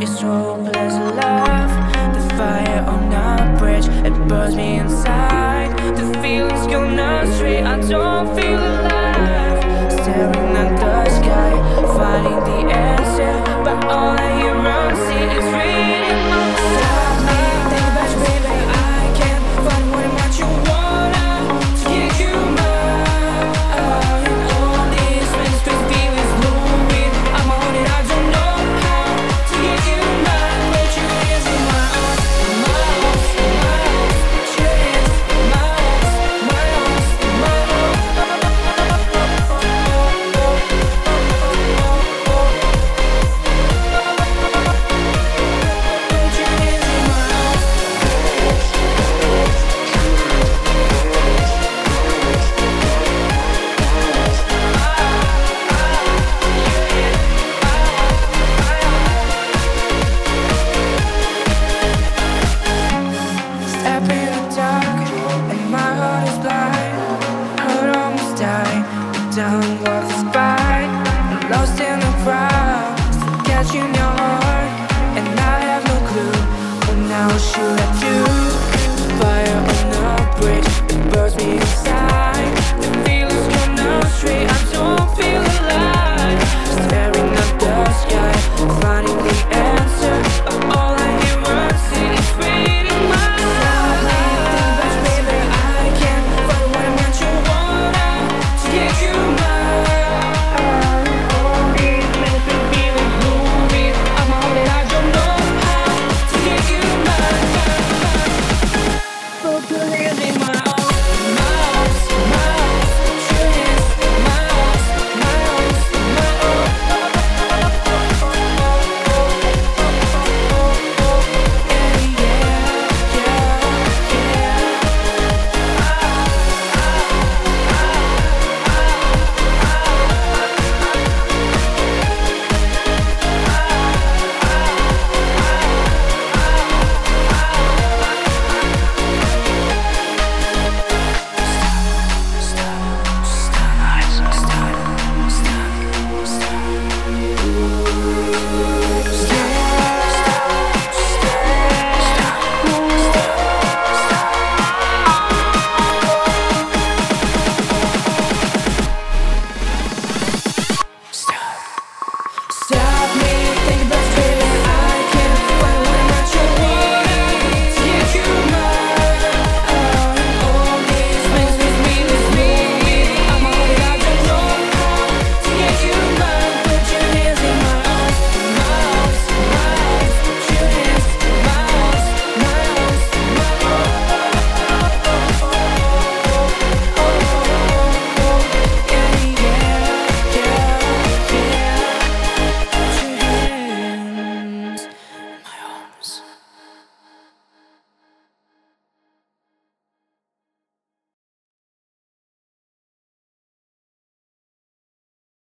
It's hopeless love. The fire on our bridge, it burns me inside. The feeling's gone astray. I don't. you know